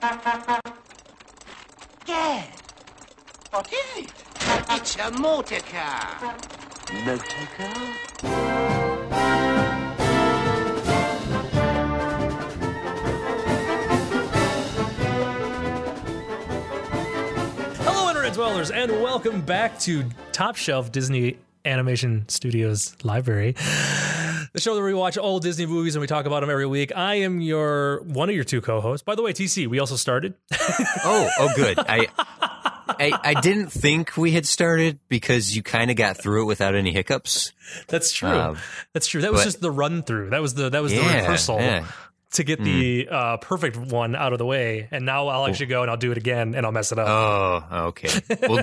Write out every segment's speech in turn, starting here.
Gad, what is it? It's a motor car. Motor car? Hello, Internet Dwellers, and welcome back to Top Shelf Disney Animation Studios Library, the show where we watch all Disney movies and we talk about them every week. I am your one of your two co-hosts. By the way, TC, we also started. Oh, oh, good. I, I, I didn't think we had started because you kind of got through it without any hiccups. That's true. Um, That's true. That was but- just the run through. That was the that was the rehearsal yeah. To get the uh, perfect one out of the way. And now I'll actually go and I'll do it again and I'll mess it up. Oh, okay. We'll,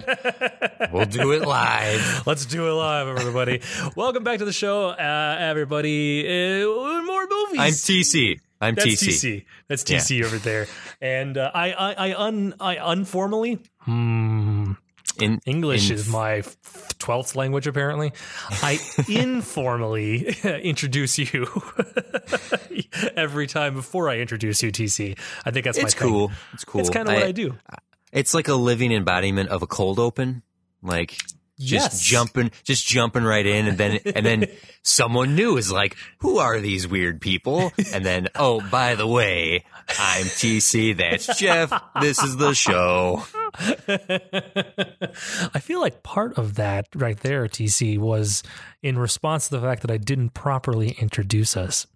we'll do it live. Let's do it live, everybody. Welcome back to the show, uh, everybody. Uh, more movies. I'm TC. I'm That's TC. TC. That's TC over there. And uh, I, I, I, un, I unformally, hmm, In English in- is my twelfth language. Apparently, I informally introduce you every time before I introduce you, TC. I think that's my It's thing. cool. It's cool. It's kind of what I do. It's like a living embodiment of a cold open. Like just Yes. jumping, just jumping right in, and then and then someone new is like, "Who are these weird people?" And then, oh, by the way, I'm TC. That's Jeff. This is the show. I feel like part of that right there, TC, was in response to the fact that I didn't properly introduce us.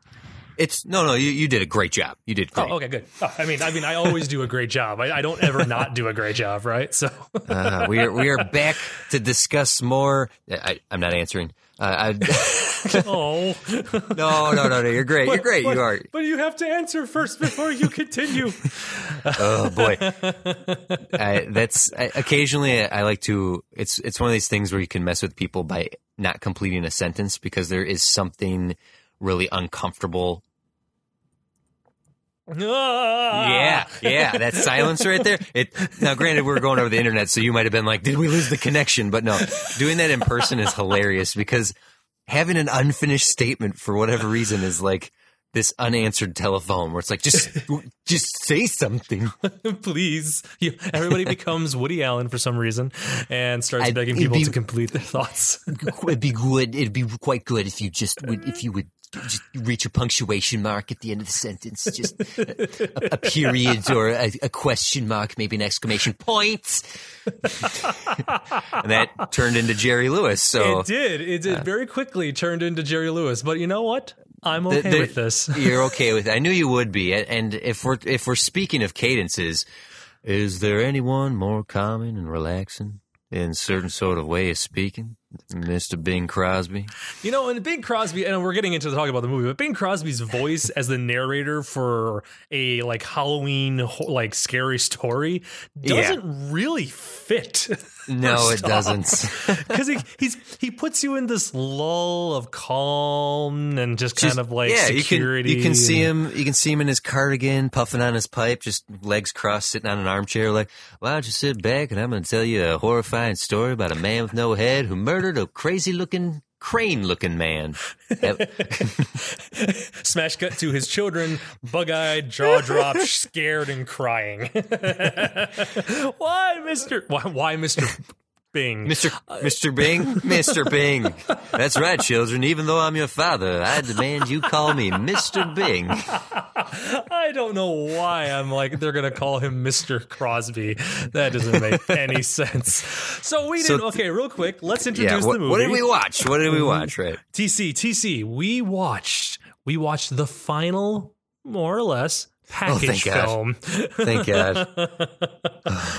It's no, no. You, you did a great job. You did great. Oh, okay, good. Oh, I mean, I mean, I always do a great job. I, I don't ever not do a great job, right? So, Uh, we are we are back to discuss more. I, I'm not answering. Uh, I, oh, no, no, no, no. You're great. You're great. But, You are. But you have to answer first before you continue. Oh boy. I, that's I, occasionally I like to. It's it's one of these things where you can mess with people by not completing a sentence because there is something really uncomfortable. Yeah, yeah, that silence right there. It now, granted, we're going over the internet, so you might have been like, "Did we lose the connection?" But no, doing that in person is hilarious because having an unfinished statement for whatever reason is like this unanswered telephone where it's like, just, just say something. Please, you, everybody becomes Woody Allen for some reason and starts I'd- begging people be- to complete their thoughts. It'd be good. It'd be quite good if you just would, if you would just reach a punctuation mark at the end of the sentence, just a, a period or a, a question mark, maybe an exclamation point. and that turned into Jerry Lewis. So it did. It did uh, very quickly turned into Jerry Lewis. But you know what? I'm okay The- the- with this. You're okay with it. I knew you would be. And if we're if we're speaking of cadences, is there anyone more common and relaxing in certain sort of way of speaking, Mister Bing Crosby? You know, and Bing Crosby, and we're getting into the talk about the movie, but Bing Crosby's voice as the narrator for a like Halloween like scary story doesn't really fit. No, it doesn't. Because he he's he puts you in this lull of calm and just kind of like yeah, security. You can, you can see him. You can see him in his cardigan, puffing on his pipe, just legs crossed, sitting on an armchair. Like, why don't you sit back and I'm going to tell you a horrifying story about a man with no head who murdered a crazy-looking, crane-looking man. Smash cut to his children, bug eyed, jaw dropped, scared, and crying. why, Mister? Why, why, Mister Bing? Mr. Uh, Mr. Bing, Mr. Bing. That's right, children. Even though I'm your father, I demand you call me Mr. Bing. I don't know why I'm like they're gonna call him Mister Crosby. That doesn't make any sense. So we So did okay. Real quick, let's Yeah. introduce What, the movie. what did we watch? What did we mm-hmm. watch? Right. TC TC. We watched we watched the final, more or less, package Oh, thank God. film. Thank God.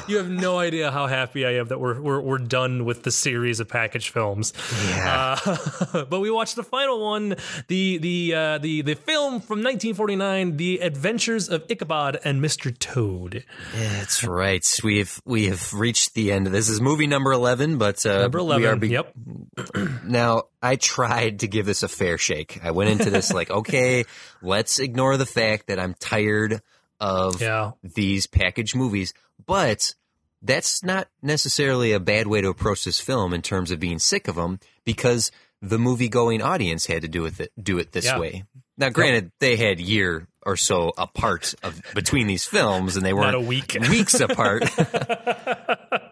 you have no idea how happy I am that we're we're, we're done with the series of package films. Yeah. Uh, but we watched the final one, the the uh, the the film from 1949, The Adventures of Ichabod and Mr. Toad. That's right. We've we have reached the end. This is movie number eleven, but uh, Number we are 11. be- yep. Now, I tried to give this a fair shake. I went into this like, okay, let's ignore the fact that I'm tired of Yeah. these package movies, but that's not necessarily a bad way to approach this film in terms of being sick of them because the movie going audience had to do with it do it this Yeah. way. Now, granted, they had year or so apart of between these films, and they weren't a week. weeks apart.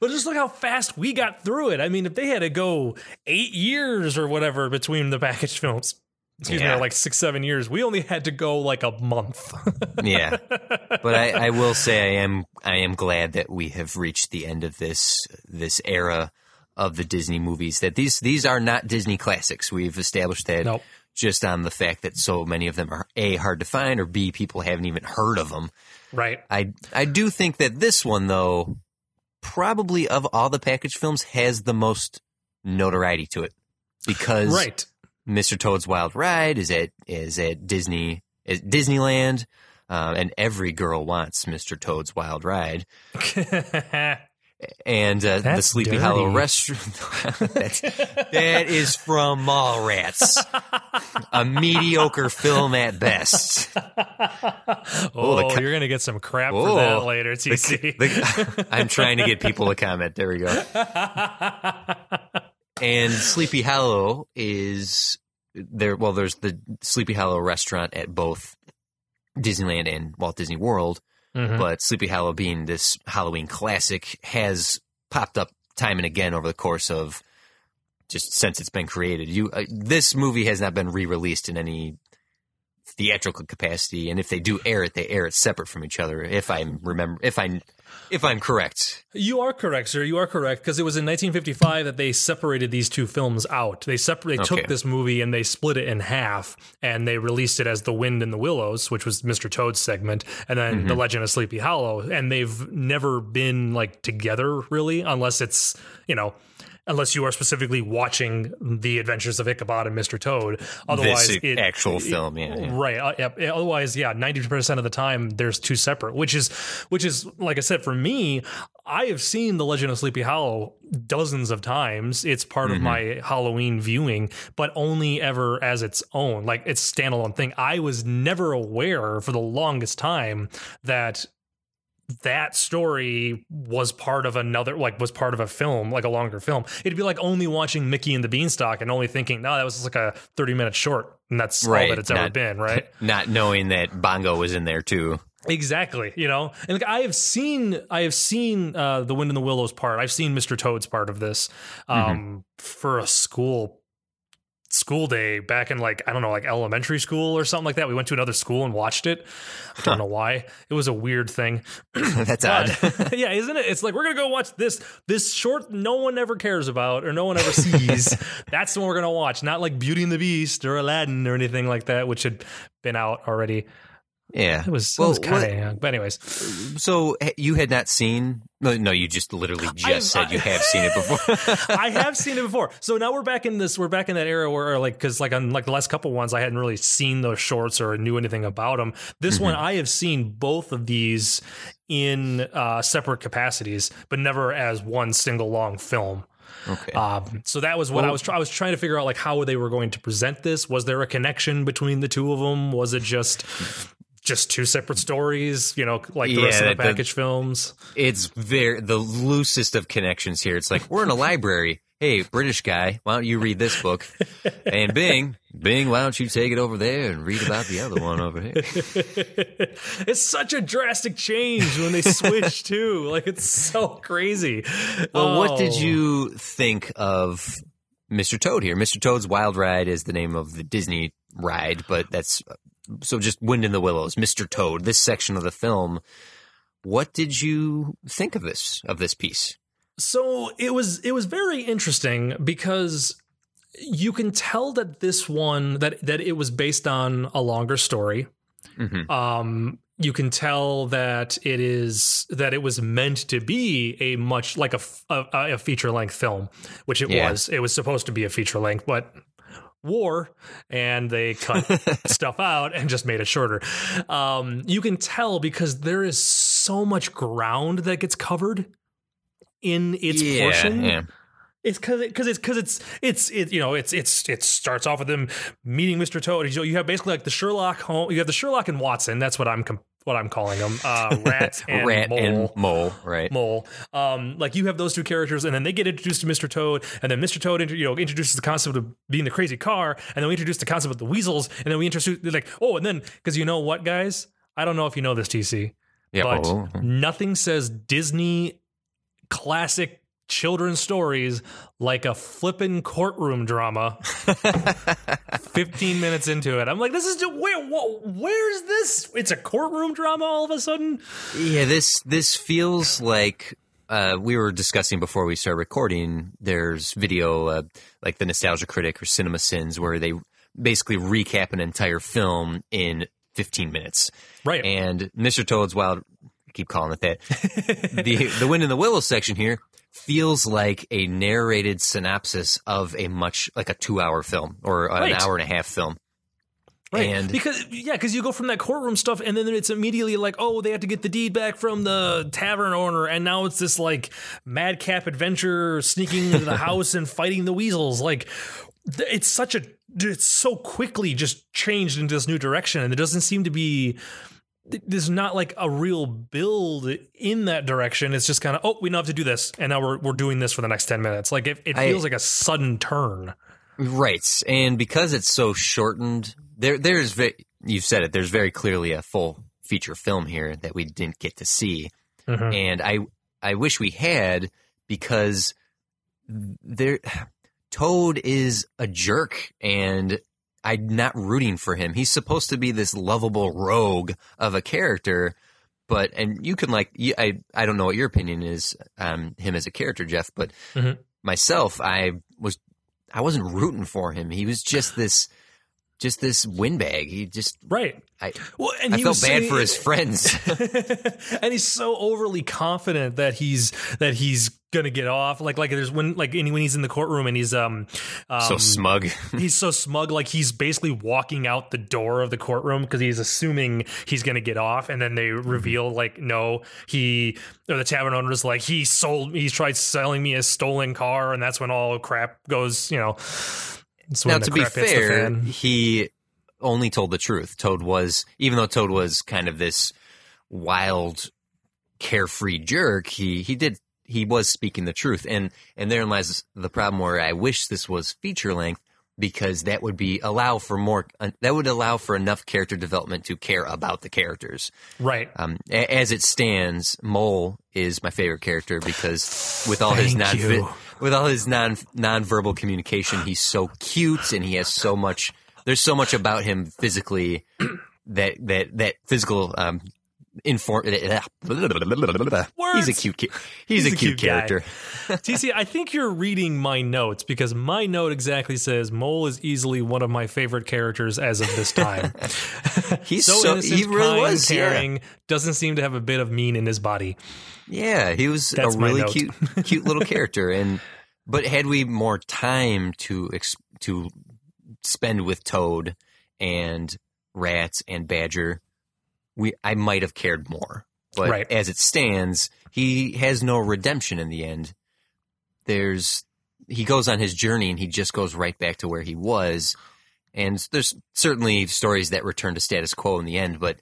But just look how fast we got through it. I mean, if they had to go eight years or whatever between the packaged films, excuse me, Yeah. or like six, seven years, we only had to go like a month. yeah, but I, I will say I am I am glad that we have reached the end of this this era of the Disney movies. That these these are not Disney classics. We've established that Nope. just on the fact that so many of them are a hard to find, or b people haven't even heard of them. right. I I do think that this one though, probably of all the packaged films, has the most notoriety to it because Right. Mr. Toad's Wild Ride is at is at Disney is Disneyland, uh, and every girl wants Mr. Toad's Wild Ride. And uh, the Sleepy dirty. Hollow restaurant that is from Mallrats, a mediocre film at best. oh, the co- you're going to get some crap for Oh, that later, TC. The- I'm trying to get people to comment. There we go. and Sleepy Hollow is there. Well, there's the Sleepy Hollow restaurant at both Disneyland and Walt Disney World. Mhm. But Sleepy Hollow, being this Halloween classic, has popped up time and again over the course of just since it's been created. You, uh, this movie has not been re-released in any theatrical capacity, and if they do air it, they air it separate from each other. If I remember, if I, if I'm correct, You are correct, sir. You are correct because it was in 1955 that they separated these two films out. They separ- They Okay. took this movie and they split it in half, and they released it as The Wind in the Willows, which was Mr. Toad's segment, and then mm-hmm. The Legend of Sleepy Hollow. And they've never been like together really, unless it's you know. Unless you are specifically watching the Adventures of Ichabod and Mr. Toad, otherwise this it, actual film, yeah, yeah. Right. Uh, yep. Otherwise, yeah, ninety percent of the time there's two separate, which is, which is like I said for me, I have seen The Legend of Sleepy Hollow dozens of times. It's part of my Halloween viewing, but only ever as its own, like its standalone thing. I was never aware for the longest time that that story was part of another like was part of a film like a longer film. It'd be like only watching mickey and the beanstalk and only thinking no that was just like a 30 minute short and that's all that it's ever been right? not knowing that Bongo was in there too. exactly you know? And like i have seen i have seen uh the wind in the willows part. I've seen mr toad's part of this um for a school school day back in like i don't know like elementary school or something like that we went to another school and watched it i don't know why it was a weird thing That's uh, odd. Yeah, isn't it? It's like we're gonna go watch this this short no one ever cares about or no one ever sees. That's the one we're gonna watch, not like Beauty and the Beast or Aladdin or anything like that, which had been out already. Yeah. It was, Well, it was kind of young, but anyways, So you had not seen? No, no. You just literally just I've- said you have seen it before. I have seen it before. So now we're back in this. We're back in that era where, like, because like on like the last couple ones, I hadn't really seen those shorts or knew anything about them. This one, I have seen both of these in uh, separate capacities, but never as one single long film. okay. Um, so that was what I was. Try- I was trying to figure out like how they were going to present this. Was there a connection between the two of them? Was it just just two separate stories? You know, like the rest of the the- package films. it's very the loosest of connections here. It's like we're in a library. Hey, British guy, why don't you read this book? And Bing, Bing, why don't you take it over there and read about the other one over here? it's such a drastic change when they switch too. Like it's so crazy. Well, what did Oh. you think of Mr. Toad here? Mr. Toad's Wild Ride is the name of the Disney ride, but that's so just Wind in the Willows, Mr. Toad, this section of the film. What did you think of this of this piece? So it was it was very interesting because you can tell that this one that that it was based on a longer story. Mhm. Um, you can tell that it is that it was meant to be a much like a a feature length film, which it Yeah. was. It was supposed to be a feature length, but war and they cut stuff out and just made it shorter. Um, you can tell because there is so much ground that gets covered in its yeah, portion. yeah. It's because because it's because it's it's it you know it's it's it starts off with them meeting Mr. Toad. You have basically like the Sherlock home. You have the Sherlock and Watson. That's what I'm com- what I'm calling them, uh, rat and Rat mole. and mole, right? Mole. Um, like you have those two characters, and then they get introduced to Mr. Toad, and then Mr. Toad, you know, introduces the concept of being the crazy car, and then we introduce the concept of the weasels, and then we introduce like, oh, and then because you know what, guys, I don't know if you know this, TC, Yeah. but oh. nothing says Disney classic children's stories like a flippin' courtroom drama 15 minutes into it i'm like this is just where where's this it's a courtroom drama all of a sudden Yeah, this this feels like uh, we were discussing before we started recording. There's video uh, like the Nostalgia Critic or Cinema Sins where they basically recap an entire film in 15 minutes. right And Mr. Toad's Wild, keep calling it that. the the Wind in the Willows section here feels like a narrated synopsis of a much like a two hour film or an hour and a half film. Right. And because yeah, because you go from that courtroom stuff, and then it's immediately like, oh, they have to get the deed back from the tavern owner, and now it's this like madcap adventure sneaking into the house and fighting the weasels. Like, it's such a it's so quickly just changed into this new direction, and there doesn't seem to be. Th- There's not like a real build in that direction. It's just kind of oh, we know have to do this, and now we're we're doing this for the next ten minutes. Like it, it I- feels like a sudden turn. Right, and because it's so shortened, there there's ve- you've said it. There's very clearly a full feature film here that we didn't get to see, Mhm. and I I wish we had because there Toad is a jerk, and I'm not rooting for him. He's supposed to be this lovable rogue of a character. But and you can like you- I I don't know what your opinion is um him as a character Jeff but Mhm. myself I was I wasn't rooting for him. He was just this, just this windbag. He just, Right. I, Well, and I he felt bad saying- for his friends. and he's so overly confident that he's that he's gonna get off. Like like there's when like when he's in the courtroom and he's um, um so smug. he's so smug like he's basically walking out the door of the courtroom because he's assuming he's gonna get off and then they Mm-hmm. reveal like no he or the tavern owner is like he sold he's tried selling me a stolen car and that's when all crap goes you know now, to be crap hits the fair, he only told the truth. Toad was, even though Toad was kind of this wild, carefree jerk, he he did he was speaking the truth, and and therein lies the problem. Where I wish this was feature length because that would be allow for more uh, that would allow for enough character development to care about the characters. right Um, a- as it stands, Mole is my favorite character because with all his non Thank you. with all his non nonverbal communication, he's so cute and he has so much. There's so much about him physically that that that physical um inform. He's a cute kid. He's, He's a, cute, cute character. TC, I think you're reading my notes because my note exactly says Mole is easily one of my favorite characters as of this time. He's so, so, innocent, he really kind, was yeah. caring, doesn't seem to have a bit of mean in his body. Yeah, he was That's a really cute, cute little character. And but had we more time to ex- to spend with Toad and Rats and Badger, we I might have cared more. But Right. as it stands, he has no redemption in the end. There's he goes on his journey and he just goes right back to where he was. And there's certainly stories that return to status quo in the end, but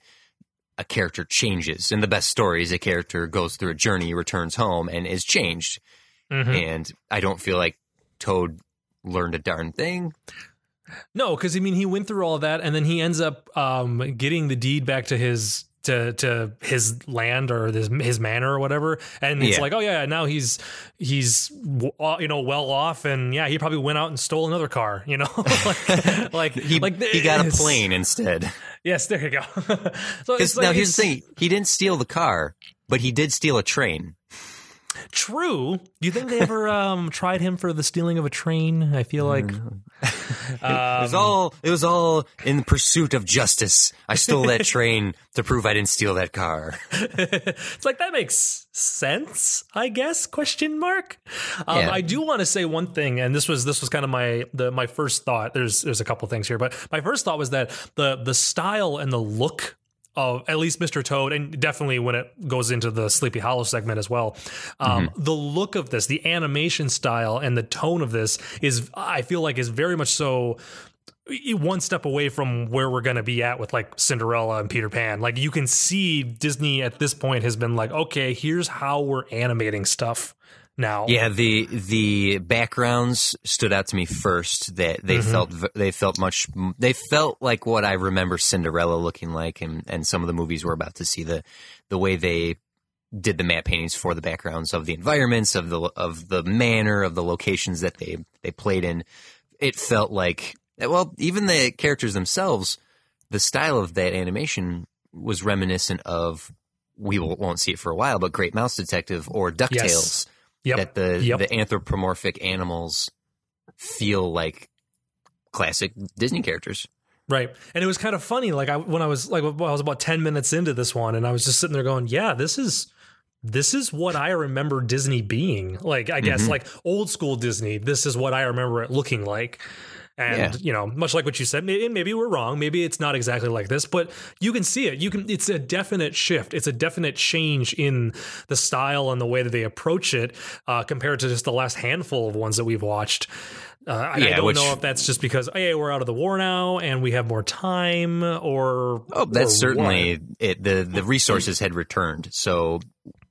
a character changes. In the best stories, a character goes through a journey, returns home, and is changed. Mhm. And I don't feel like Toad learned a darn thing. No, because I mean, he went through all of that, and then he ends up um, getting the deed back to his to to his land or his his manor or whatever. And it's Yeah. like, oh yeah, now he's he's uh, you know well off, and yeah, he probably went out and stole another car. You know, like like He, like he got a plane instead. Yes, there you go. so it's like, now here's the thing: he didn't steal the car, but he did steal a train. True. Do you think they ever um, tried him for the stealing of a train? I feel like it was all it was all in pursuit of justice. I stole that train to prove I didn't steal that car. it's like that makes sense i guess question mark um, Yeah. i do want to say one thing and this was this was kind of my the my first thought there's there's a couple things here but my first thought was that the the style and the look of at least Mr. Toad, and definitely when it goes into the Sleepy Hollow segment as well, um, the look of this, the animation style, and the tone of this is, I feel like, is very much so one step away from where we're going to be at with like Cinderella and Peter Pan. Like you can see Disney at this point has been like, okay, here's how we're animating stuff now. Yeah, the the backgrounds stood out to me first. That they Mm-hmm. felt they felt much. They felt like what I remember Cinderella looking like, and and some of the movies we're about to see the the way they did the matte paintings for the backgrounds of the environments of the of the manner of the locations that they they played in. It felt like well, even the characters themselves, the style of that animation was reminiscent of. We won't see it for a while, but Great Mouse Detective or Ducktales Yes. Yep. that the Yep. the anthropomorphic animals feel like classic Disney characters. Right. And it was kind of funny. Like I, when I was like, when I was about 10 minutes into this one and I was just sitting there going, yeah, this is, this is what I remember Disney being like, I guess mm-hmm. like old school Disney. This is what I remember it looking like. And Yeah. you know, much like what you said, maybe, maybe we're wrong. Maybe it's not exactly like this, but you can see it. You can. It's a definite shift. It's a definite change in the style and the way that they approach it uh, compared to just the last handful of ones that we've watched. Uh, and I Yeah, don't which- know if that's just because hey, we're out of the war now and we have more time, or Oh, that's or certainly what. it. The the resources had returned. So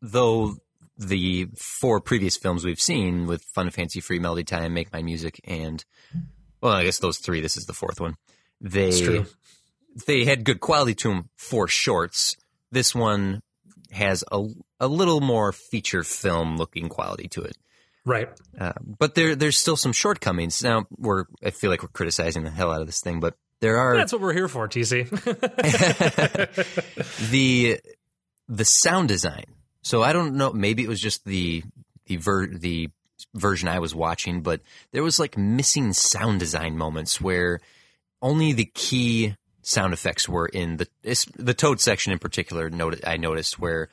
though the four previous films we've seen with Fun and Fancy Free Melody Time, Make Mine Music, and well, I guess those three. This is the fourth one. They they had good quality to them for shorts. This one has a a little more feature film looking quality to it. right. Uh, but there, there's still some shortcomings. Now we're, I feel like we're criticizing the hell out of this thing, but there are That's what we're here for, TC. the the sound design. So I don't know. Maybe it was just the the ver- the version I was watching, but there was like missing sound design moments where only the key sound effects were in the the Toad section in particular. I noticed where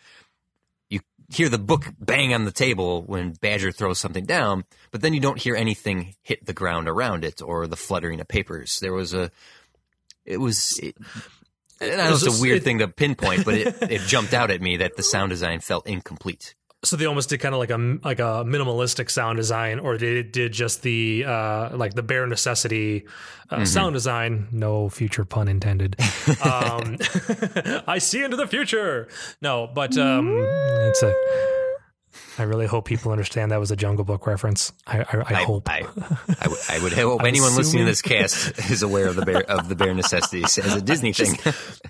you hear the book bang on the table when Badger throws something down, but then you don't hear anything hit the ground around it or the fluttering of papers. There was a it was. It, I know it's It's- a weird it- thing to pinpoint, but it, it jumped out at me that the sound design felt incomplete. So they almost did kind of like a like a minimalistic sound design, or they did just the uh, like the bare necessity uh, Mm-hmm. sound design. No future pun intended. um, I see into the future. No, but um, it's a. I really hope people understand that was a Jungle Book reference. I, I, I, hope. I, I, would- I would hope anyone listening to this cast is aware of the bare of the bare necessities as a Disney thing.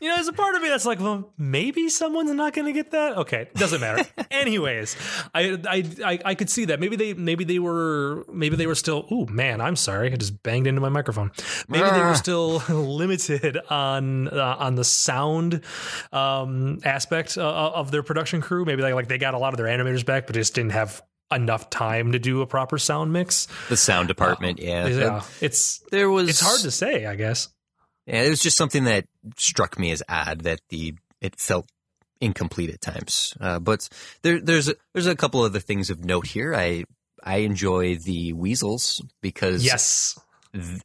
you know, there's a part of me that's like, well, maybe someone's not going to get that. Okay, doesn't matter. Anyways, I, I I I could see that. Maybe they maybe they were maybe they were still. Oh man, I'm sorry, I just banged into my microphone. Maybe they were still limited on uh, on the sound um, aspect uh, of their production crew. Maybe they like they got a lot of their animators back, but just didn't have enough time to do a proper sound mix. the sound department, yeah. Yeah, it's There was it's hard to say, I guess. Yeah, it was just something that struck me as odd that the it felt incomplete at times. Uh, but there, there's a, there's a couple other things of note here. I I enjoy the weasels because Yes,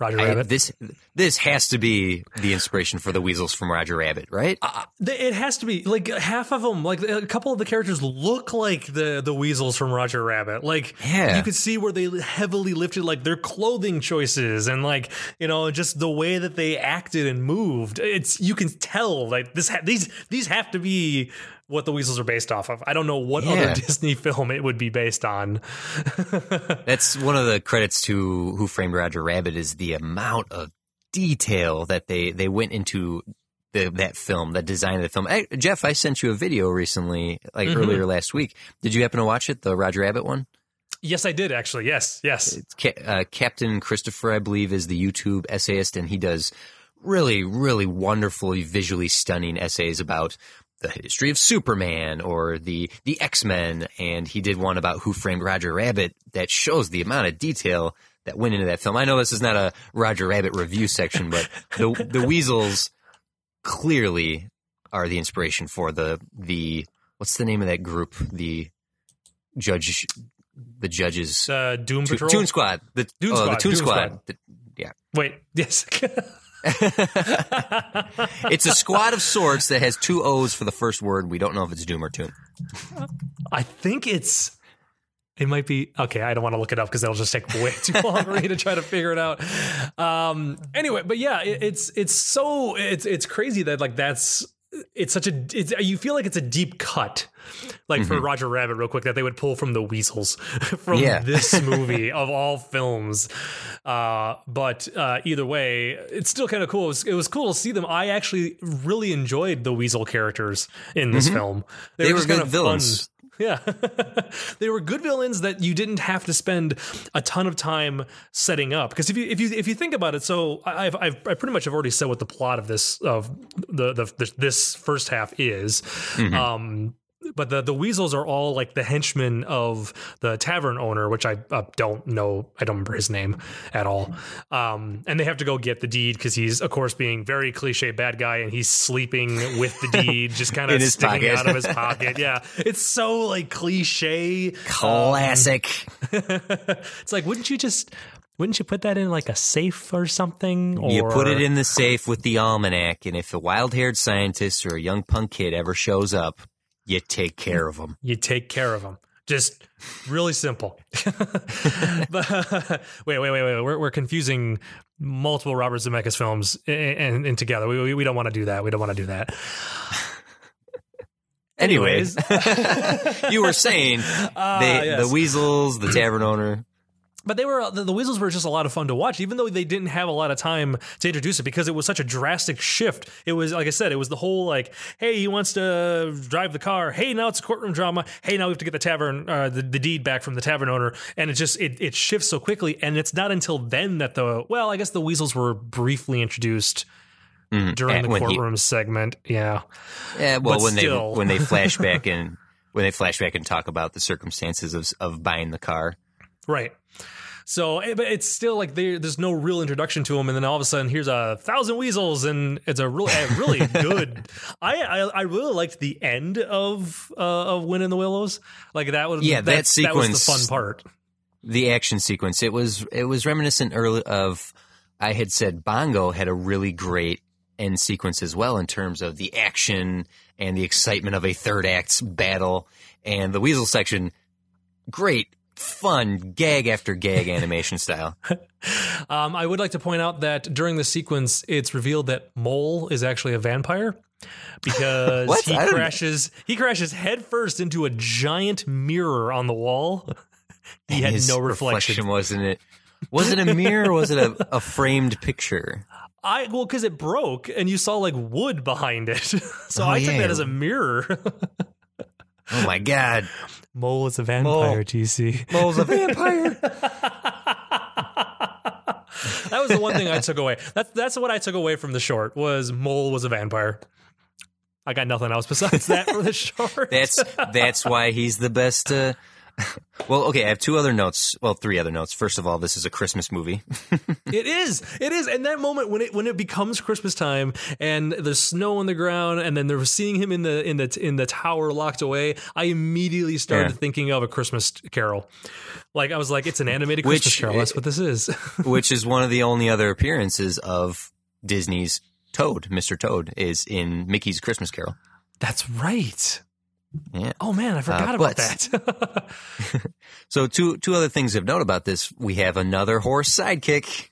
Roger I- Rabbit. this this has to be the inspiration for the weasels from Roger Rabbit, right? Uh, Th- It has to be like half of them. Like a couple of the characters look like the the weasels from Roger Rabbit. Like Yeah. you could see where they heavily lifted like their clothing choices and like you know just the way that they acted and moved. It's you can tell like this ha- these these have to be what the weasels are based off of. I don't know what Yeah. other Disney film it would be based on. That's one of the credits to Who Framed Roger Rabbit is the amount of detail that they they went into the, that film, the design of the film. Jeff, I sent you a video recently, like Mm-hmm. earlier last week. Did you happen to watch it, the Roger Rabbit one? Yes, I did actually. Yes, yes. It's Ca- uh, Captain Christopher, I believe, is the YouTube essayist, and he does really, really wonderfully, visually stunning essays about the history of Superman or the the X Men, and he did one about Who Framed Roger Rabbit that shows the amount of detail that went into that film. I know this is not a Roger Rabbit review section, but the the weasels clearly are the inspiration for the the what's the name of that group? The judge, the judges. Uh, Doom Patrol. Toon Squad. The Toon oh, the Squad, Toon Toon Squad. Squad. The- yeah. Wait, yes. It's a squad of sorts that has two O's for the first word. We don't know if it's Doom or tomb. I think it's It might be okay. I don't want to look it up because that'll just take way too long for me to try to figure it out. Um, anyway, but yeah, it, it's it's so it's it's crazy that like that's it's such a it's you feel like it's a deep cut like for Roger Rabbit real quick that they would pull from the weasels from Yeah. this movie of all films uh but uh either way it's still kind of cool it was, it was cool to see them I actually really enjoyed the weasel characters in this film They were just good kind of villains. fun. Yeah. they were good villains that you didn't have to spend a ton of time setting up. Because if you if you if you think about it, so I- I've, I've I pretty much have already said what the plot of this of the the, the this first half is. Um but the the weasels are all like the henchmen of the tavern owner, which I uh, don't know. I don't remember his name at all. Um, and they have to go get the deed because he's, of course, being very cliche bad guy, and he's sleeping with the deed, just kind of sticking out of his pocket. Yeah, it's so like cliche. Classic. It's like, wouldn't you just? Wouldn't you put that in like a safe or something? Or you put it in the safe with the almanac, and if a wild-haired scientist or a young punk kid ever shows up, you take care of them. you take care of them. Just really simple. but wait, wait, wait, wait. We're, we're confusing multiple Robert Zemeckis films and, and, and together. We, we, we don't want to do that. We don't want to do that. Anyways, you were saying Uh, they, yes. the weasels, the tavern owner. But they were the, the Weasels were just a lot of fun to watch, even though they didn't have a lot of time to introduce it because it was such a drastic shift. It was like I said, it was the whole like, hey, he wants to drive the car. Hey, now it's a courtroom drama. Hey, now we have to get the tavern, uh, the, the deed back from the tavern owner, and it just it it shifts so quickly. And it's not until then that the well, I guess the Weasels were briefly introduced Mm, during the when he- courtroom segment. Yeah, Yeah, well, But when still. they when they flash back and when they flash back and talk about the circumstances of of buying the car. Right. So, eh, but it's still like there, there's no real introduction to him, and then all of a sudden, here's a thousand weasels, and it's a really, a really good. I, I I really liked the end of uh, of Wind in the Willows. Like that was Yeah, that that was the sequence- fun part. the action sequence it was it was reminiscent early of i had said bongo had a really great end sequence as well in terms of the action and the excitement of a third act's battle and the weasel section great fun gag after gag animation style. Um, I would like to point out that during the sequence, it's revealed that Mole is actually a vampire because he crashes he crashes headfirst into a giant mirror on the wall. he had no reflection. wasn't it? Was it a mirror or was it a, a framed picture? I well, because it broke and you saw like wood behind it, so Oh, I took that as a mirror. Oh my god Mole is a vampire, TC. mole's a vampire that was the one thing I took away. That's that's what I took away from the short was Mole was a vampire. I got nothing else besides that for the short. That's that's why he's the best. Uh, well, okay, I have two other notes. Well, three other notes. First of all, this is a Christmas movie. It is. It is. And that moment when it when it becomes Christmas time and there's snow on the ground and then they're seeing him in the in the in the tower locked away, I immediately started Yeah. thinking of a Christmas carol. Like I was like, it's an animated Which- Christmas carol. That's what this is. which is one of the only other appearances of Disney's Toad, Mr. Toad, is in Mickey's Christmas Carol. That's right. Yeah. Oh man, I forgot Uh, about that. So two two other things of note about this: we have another horse sidekick.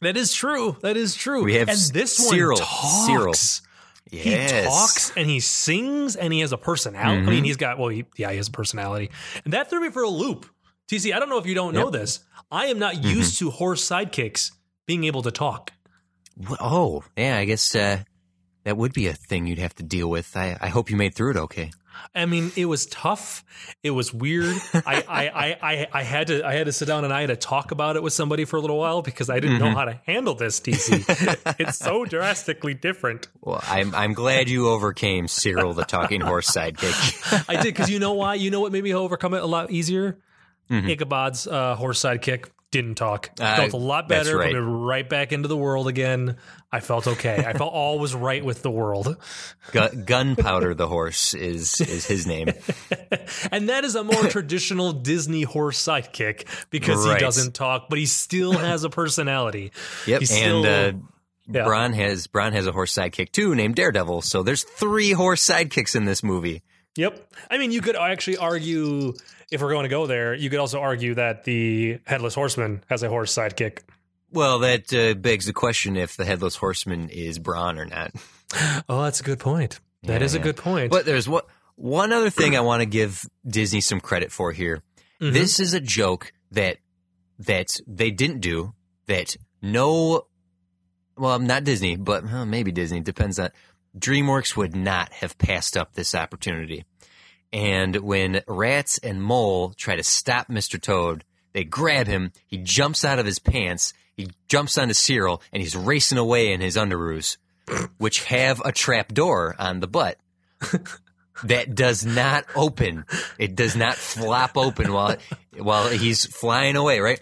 that is true. That is true. We have and this one Cyril. talks. Cyril. He talks and he sings and he has a personality. Mm-hmm. I mean, he's got well, he, yeah, he has a personality, and that threw me for a loop. TC, I don't know if you don't know this. I am not Mm-hmm. used to horse sidekicks being able to talk. Oh, yeah. I guess uh, that would be a thing you'd have to deal with. I, I hope you made through it okay. I mean, it was tough. It was weird. I, I, I, I, I had to I had to sit down and I had to talk about it with somebody for a little while because I didn't know Mm-hmm. how to handle this. TC, it's so drastically different. Well, I'm I'm glad you overcame Cyril, the talking horse sidekick. I did because you know why? You know what made me overcome it a lot easier? Ichabod's uh, horse sidekick didn't talk. Uh, felt a lot better. right. Right back into the world again. I felt okay. I felt all was right with the world. Gunpowder, the horse, is is his name. And that is a more traditional Disney horse sidekick because Right. he doesn't talk, but he still has a personality. Yep, He's and still- uh, yeah. Brom has Brom has a horse sidekick too, named Daredevil. So there's three horse sidekicks in this movie. Yep. I mean, you could actually argue if we're going to go there. You could also argue that the headless horseman has a horse sidekick. Well, that uh, begs the question if the headless horseman is Brom or not. Oh, that's a good point. That is Yeah, a yeah. good point. But there's what one other thing I want to give Disney some credit for here. Mhm. This is a joke that that they didn't do that no well not Disney but well, maybe Disney depends on DreamWorks would not have passed up this opportunity. And when Rats and Mole try to stop Mr. Toad, they grab him, he jumps out of his pants, he jumps onto Cyril, and he's racing away in his underoos, which have a trap door on the butt that does not open. It does not flop open while while he's flying away. Right?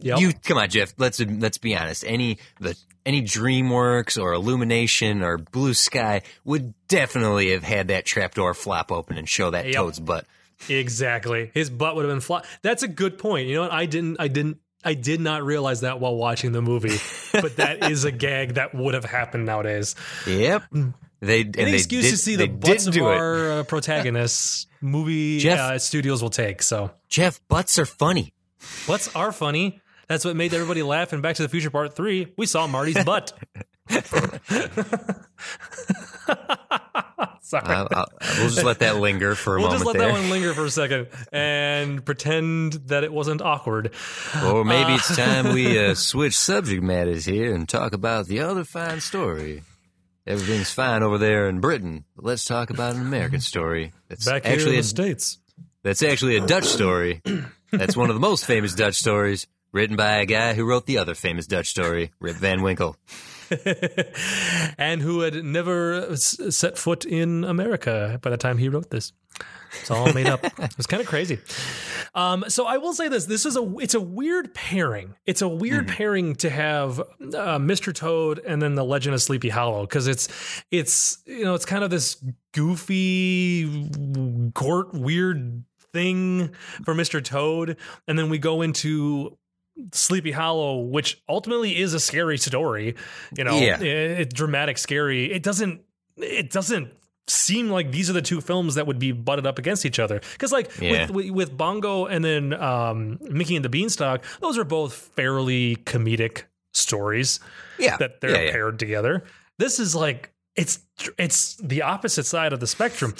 Yep. You come on, Jeff. Let's let's be honest. Any the any DreamWorks or Illumination or Blue Sky would definitely have had that trapdoor flop open and show that Yep. toad's butt. Exactly. His butt would have been flat. That's a good point. You know what? I didn't. I didn't. I did not realize that while watching the movie, but that is a gag that would have happened nowadays. Yep. They and Any they excuse did- to see the butts of our uh, protagonists, movie Jeff- uh, studios will take. So Jeff, butts are funny. butts are funny. That's what made everybody laugh in Back to the Future Part Three. We saw Marty's butt. Sorry. I'll, I'll, we'll just let that linger for a We'll moment just let there. that one linger for a second and pretend that it wasn't awkward. Or maybe it's time we uh, switch subject matters here and talk about the other fine story. Everything's fine over there in Britain. But let's talk about an American story. That's Back actually in a, States. that's actually a Dutch story. That's one of the most famous Dutch stories, written by a guy who wrote the other famous Dutch story, Rip Van Winkle. and who had never set foot in America by the time he wrote this. It's all made up. it was kind of crazy. Um, so I will say this: this is a it's a weird pairing. It's a weird pairing to have uh, Mr. Toad and then the Legend of Sleepy Hollow because it's it's you know it's kind of this goofy court weird thing for Mr. Toad, and then we go into Sleepy Hollow, which ultimately is a scary story. You know, Yeah. it, it- dramatic, scary. It doesn't. It doesn't seem like these are the two films that would be butted up against each other. Because like Yeah. with, with Bongo and then um, Mickey and the Beanstalk, those are both fairly comedic stories Yeah, that they're yeah. paired together. This is like it's it's the opposite side of the spectrum,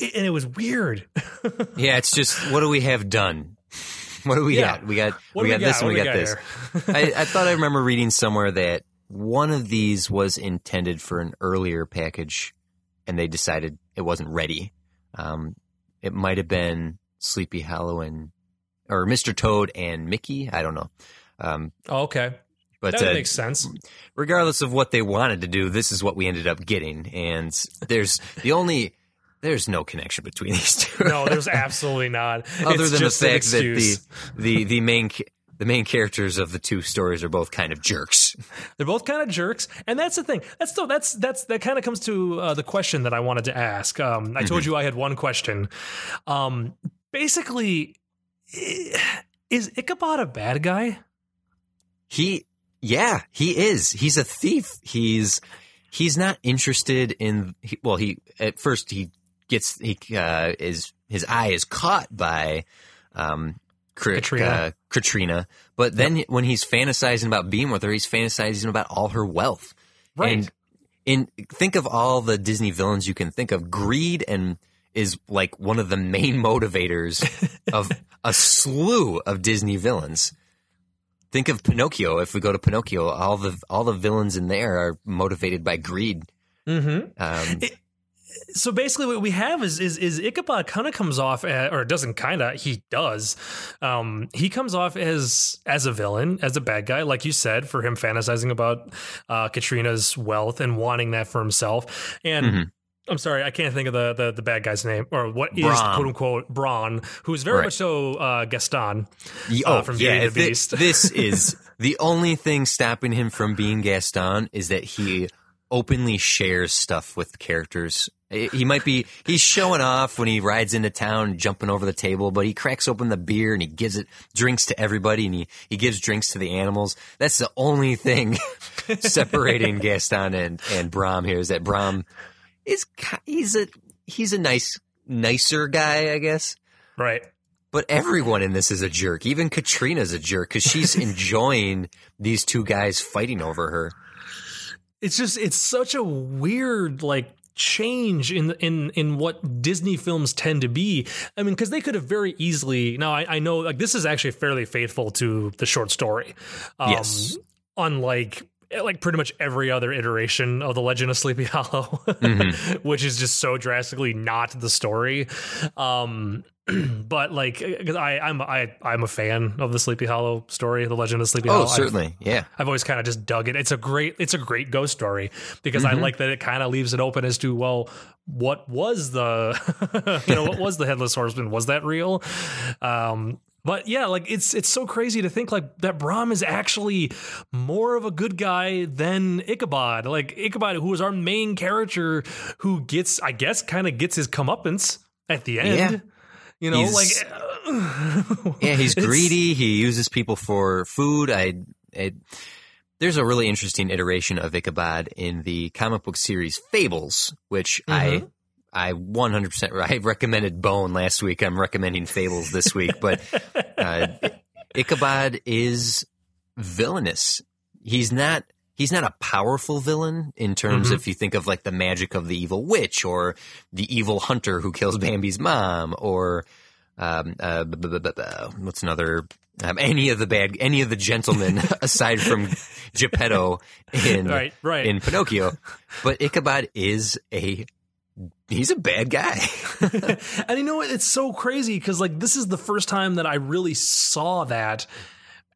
and it was weird. Yeah, it's just what do we have done? What do we Yeah. got? We got What we got this and What we do got this. I, I thought I remember reading somewhere that one of these was intended for an earlier package, and they decided it wasn't ready. Um, it might have been Sleepy Hollow and or Mr. Toad and Mickey. I don't know. Um, Oh, okay, but that uh, makes sense. regardless of what they wanted to do, this is what we ended up getting. And there's the only there's no connection between these two. No, there's absolutely not. other It's than the fact that the, the the main the main characters of the two stories are both kind of jerks. They're both kind of jerks, and that's the thing. That's still that's that's that kind of comes to uh, the question that I wanted to ask. Um, I told Mm-hmm. you I had one question. Um, basically, is Ichabod a bad guy? He, yeah, he is. He's a thief. He's he's not interested in. He, well, he at first he gets he uh, is his eye is caught by um, Katrina. Uh, Katrina, but then when he's fantasizing about being with her, he's fantasizing about all her wealth. Right. And in think of all the Disney villains you can think of, greed and is like one of the main motivators of a slew of Disney villains. Think of Pinocchio. If we go to Pinocchio, all the all the villains in there are motivated by greed. Mm-hmm. Um, so basically what we have is is, is Ichabod kind of comes off or doesn't kind of he does um he comes off as as a villain as a bad guy like you said for him fantasizing about uh Katrina's wealth and wanting that for himself and Mhm. I'm sorry, I can't think of the, the, the bad guy's name or what is Brom. quote unquote Brom, who's very Right. much so uh, Gaston. uh, oh, from yeah, Beauty and the Beast. this is the only thing stopping him from being Gaston is that he openly shares stuff with characters. He might be he's showing off when he rides into town, jumping over the table, but he cracks open the beer and he gives it drinks to everybody, and he he gives drinks to the animals. That's the only thing separating Gaston and and Brom here is that Brom is he's a he's a nice nicer guy, I guess. Right. But everyone in this is a jerk. Even Katrina's a jerk because she's enjoying these two guys fighting over her. It's just it's such a weird like change in in in what Disney films tend to be. I mean, because they could have very easily. Now I, I know like this is actually fairly faithful to the short story. Um, Yes. Unlike like pretty much every other iteration of the Legend of Sleepy Hollow, Mm-hmm. which is just so drastically not the story. Um, but like, 'cause I, I'm I, I'm a fan of the Sleepy Hollow story, the Legend of Sleepy Hollow. Oh, I've- certainly. Yeah. I've always kind of just dug it. It's a great it's a great ghost story because I like that it kind of leaves it open as to well what was the you know what was the headless horseman was that real um but yeah like it's it's so crazy to think like that Brom is actually more of a good guy than Ichabod like Ichabod who is our main character who gets I guess kind of gets his comeuppance at the end Yeah. you know He's- like Yeah, he's greedy. He uses people for food. I, I there's a really interesting iteration of Ichabod in the comic book series Fables, which Mm-hmm. I I 100% I recommended Bone last week. I'm recommending Fables this week, but uh, Ichabod is villainous. He's not he's not a powerful villain in terms Mhm. if you think of like the magic of the evil witch or the evil hunter who kills Bambi's mom or um, uh, b- b- b- b- uh, what's another um, any of the bad any of the gentlemen aside from Geppetto in right right in Pinocchio, but Ichabod is a he's a bad guy. and you know what? It's so crazy because like this is the first time that I really saw that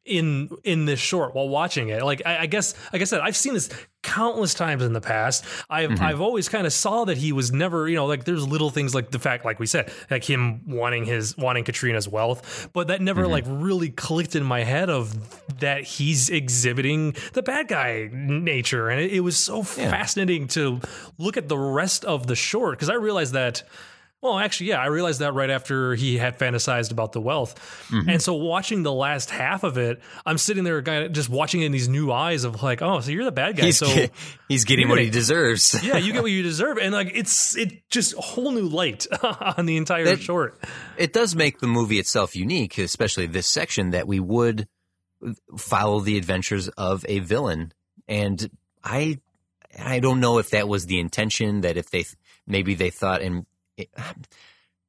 in in this short while watching it. Like I, I guess, like I said, I've seen this countless times in the past. I've Mm-hmm. I've always kind of saw that he was never, you know, like there's little things like the fact, like we said, like him wanting his wanting Katrina's wealth, but that never Mm-hmm. like really clicked in my head of that he's exhibiting the bad guy nature, and it, it was so fascinating to look at the rest of the short because I realized that. Well, actually, yeah, I realized that right after he had fantasized about the wealth. Mm-hmm. And so watching the last half of it, I'm sitting there kind of just watching it in these new eyes of like, oh, so you're the bad guy. he's so he's getting what he deserves. yeah, you get what you deserve. And like it's it just a whole new light on the entire That- short. it does make the movie itself unique, especially this section that we would follow the adventures of a villain. And I, I don't know if that was the intention. That if they maybe they thought and it,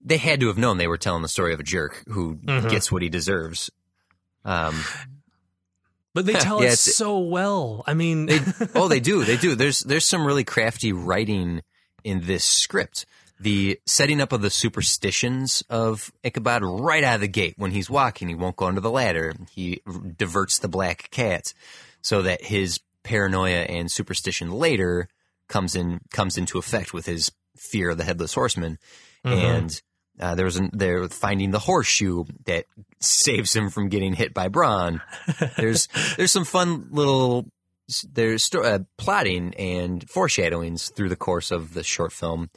they had to have known they were telling the story of a jerk who Mhm. gets what he deserves. Um, But they tell Yeah, it so well. I mean, oh, they do. They do. There's there's some really crafty writing in this script. The setting up of the superstitions of Ichabod right out of the gate. When he's walking, he won't go under the ladder. He diverts the black cat so that his paranoia and superstition later comes in comes into effect with his fear of the headless horseman. And uh, there was an, they're finding the horseshoe that saves him from getting hit by Brom. There's there's some fun little there's sto- uh, plotting and foreshadowings through the course of the short film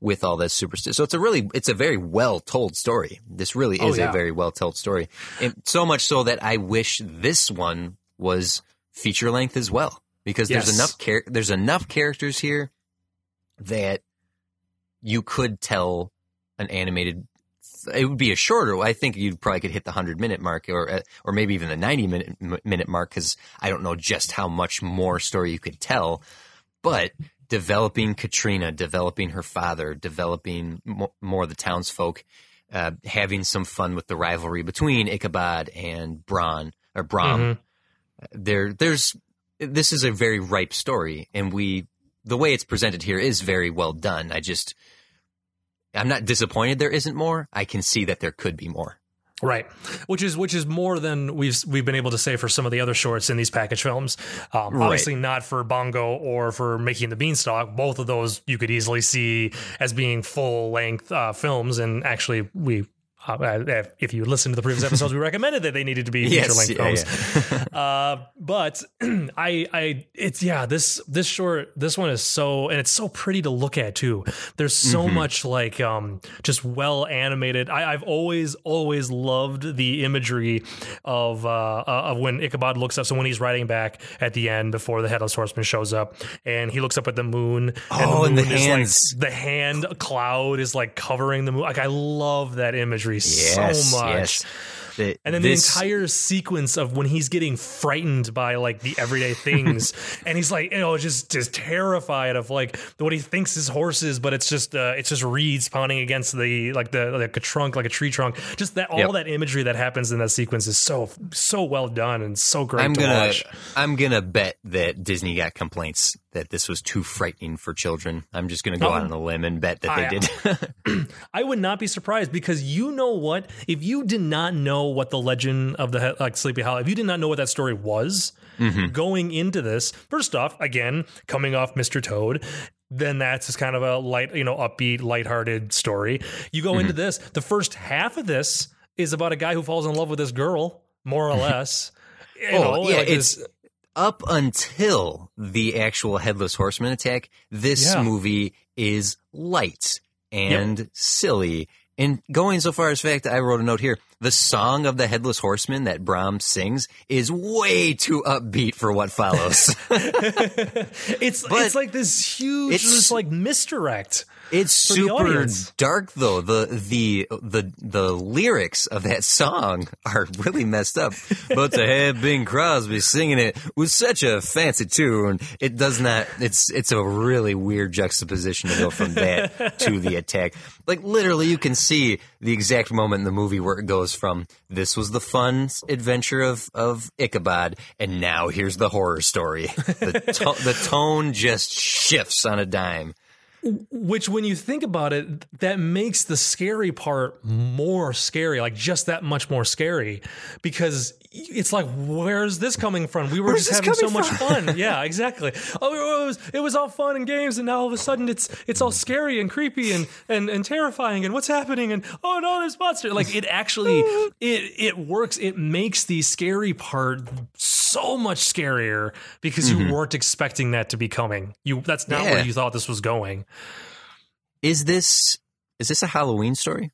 with all this superstition. So it's a really it's a very well told story. This really Oh, is yeah. a very well told story, and so much so that I wish this one was feature length as well because there's enough char- there's enough characters here that you could tell an animated it would be a shorter i think you probably could hit the 100 minute mark or uh, or maybe even the 90 minute m- minute mark cuz i don't know just how much more story you could tell but developing katrina developing her father developing mo- more of the townsfolk uh, having some fun with the rivalry between ichabod and braun or brom Mhm. there there's this is a very ripe story and we the way it's presented here is very well done i just i'm not disappointed there isn't more i can see that there could be more Right, which is which is more than we've we've been able to say for some of the other shorts in these package films. Um, Right. Obviously, not for Bongo or for Mickey and the Beanstalk. Both of those you could easily see as being full length uh, films, and actually, we Uh, if you listen to the previous episodes, we recommended that they needed to be Yes, feature length yeah, films. uh, but I, I, it's yeah, this this short, this one is so, and it's so pretty to look at too. There's so Mm-hmm. much like um, just well animated. I, I've always always loved the imagery of uh, of when Ichabod looks up. So when he's riding back at the end before the headless horseman shows up, and he looks up at the moon. Oh, and the moon is, like, hands. the hand cloud is like covering the moon. Like I love that imagery Yes, so much. yes. The- And then this- the entire sequence of when he's getting frightened by like the everyday things, and he's like, you know, just just terrified of like what he thinks his horse is, but it's just uh, it's just reeds pounding against the like the like a trunk, like a tree trunk. Just that all Yep. that imagery that happens in that sequence is so so well done and so great I'm to gonna watch. I'm gonna bet that Disney got complaints that this was too frightening for children. I'm just gonna go Oh. out on a limb and bet that I- they did. I would not be surprised because you know what? If you did not know what the legend of the like Sleepy Hollow, if you did not know what that story was mm-hmm. going into this, first off, again, coming off Mr. Toad, then that's just kind of a light, you know, upbeat, lighthearted story. You go mm-hmm. into this, the first half of this is about a guy who falls in love with this girl, more or mm-hmm. less. You Oh, know, yeah, like it's this- up until the actual headless horseman attack. This Yeah. movie is light and silly. And going so far as fact, I wrote a note here. The song of the headless horseman that Brahms sings is way too upbeat for what follows. it's but it's like this huge, it's- this like misdirect. It's super dark though. The the the the lyrics of that song are really messed up. but to have Bing Crosby singing it with such a fancy tune, it does not. It's it's a really weird juxtaposition to go from that to the attack. Like literally, you can see the exact moment in the movie where it goes from this was the fun adventure of of Ichabod, and now here's the horror story. The to- the tone just shifts on a dime. Which, when you think about it, that makes the scary part more scary, like just that much more scary, because it's like, where's this coming from? We were Where's just having so coming much fun. yeah, exactly. Oh, it was it was all fun and games, and now all of a sudden it's it's all scary and creepy and and, and terrifying, and what's happening? And oh no, there's monster! Like it actually it it works. It makes the scary part so much scarier because you mm-hmm. weren't expecting that to be coming. You that's not Yeah. where you thought this was going. Is this is this a Halloween story?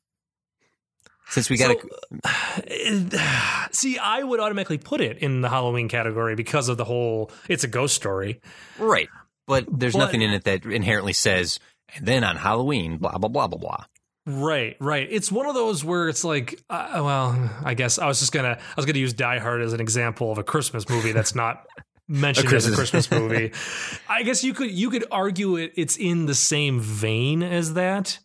Since we got So- See, I would automatically put it in the Halloween category because of the whole it's a ghost story. right, but there's But- nothing in it that inherently says, and then on Halloween, blah blah blah blah blah. Right, right. It's one of those where it's like, uh, well, I guess I was just gonna, I was gonna use Die Hard as an example of a Christmas movie that's not mentioned as a Christmas- Christmas movie. I guess you could, you could argue it. It's in the same vein as that.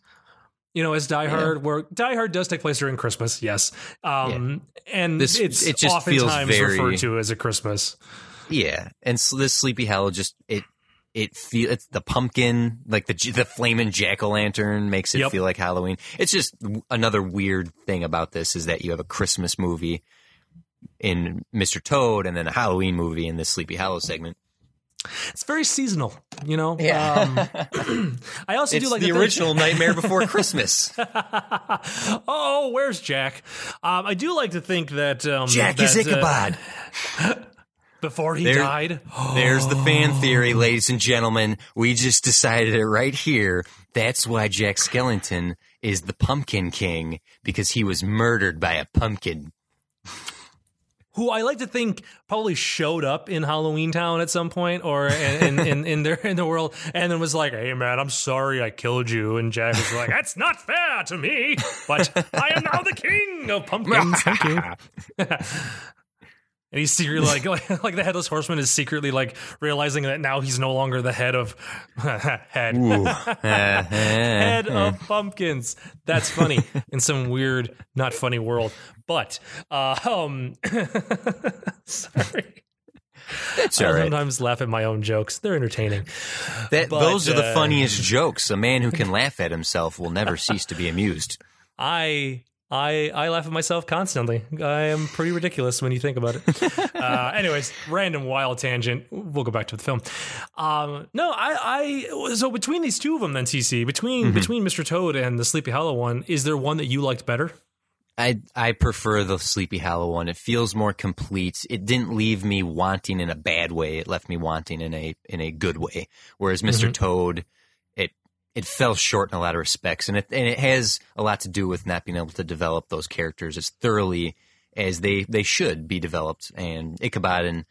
You know, as Die Hard, where Die Hard does take place during Christmas, yes, um, and This- it's it just feels oftentimes very- referred to as a Christmas. Yeah, and so this Sleepy Hollow just it it feel it's the pumpkin like the the flaming jack o' lantern makes it Yep. feel like Halloween. It's just another weird thing about this is that you have a Christmas movie in Mr. Toad and then a Halloween movie in this Sleepy Hollow segment. It's very seasonal, you know. Yeah. Um, I also It's do like the that original Nightmare Before Christmas. oh, where's Jack? Um, I do like to think that um, Jack is that, uh, Ichabod. before he There- died. There's the fan theory, ladies and gentlemen. We just decided it right here. That's why Jack Skellington is the Pumpkin King because he was murdered by a pumpkin. Who I like to think probably showed up in Halloween Town at some point or in, in, in, in their in the world and then was like, "Hey man, I'm sorry I killed you." And Jack was like, "That's not fair to me, but I am now the king of pumpkins." Thank you. And he's secretly like, like, like the headless horseman is secretly like realizing that now he's no longer the head of head head of pumpkins. That's funny in some weird, not funny world. But uh, um, sorry, That's I all right. sometimes laugh at my own jokes. They're entertaining. That, but, those are the uh, funniest jokes. A man who can laugh at himself will never cease to be amused. I. I, I laugh at myself constantly. I am pretty ridiculous when you think about it. uh, anyways, random wild tangent. We'll go back to the film. Um, no, I, I so between these two of them, then TC between between Mr. Toad and the Sleepy Hollow one, is there one that you liked better? I I prefer the Sleepy Hollow one. It feels more complete. It didn't leave me wanting in a bad way. It left me wanting in a in a good way. Whereas mister Toad, it fell short in a lot of respects, and it and it has a lot to do with not being able to develop those characters as thoroughly as they they should be developed. And Ichabod and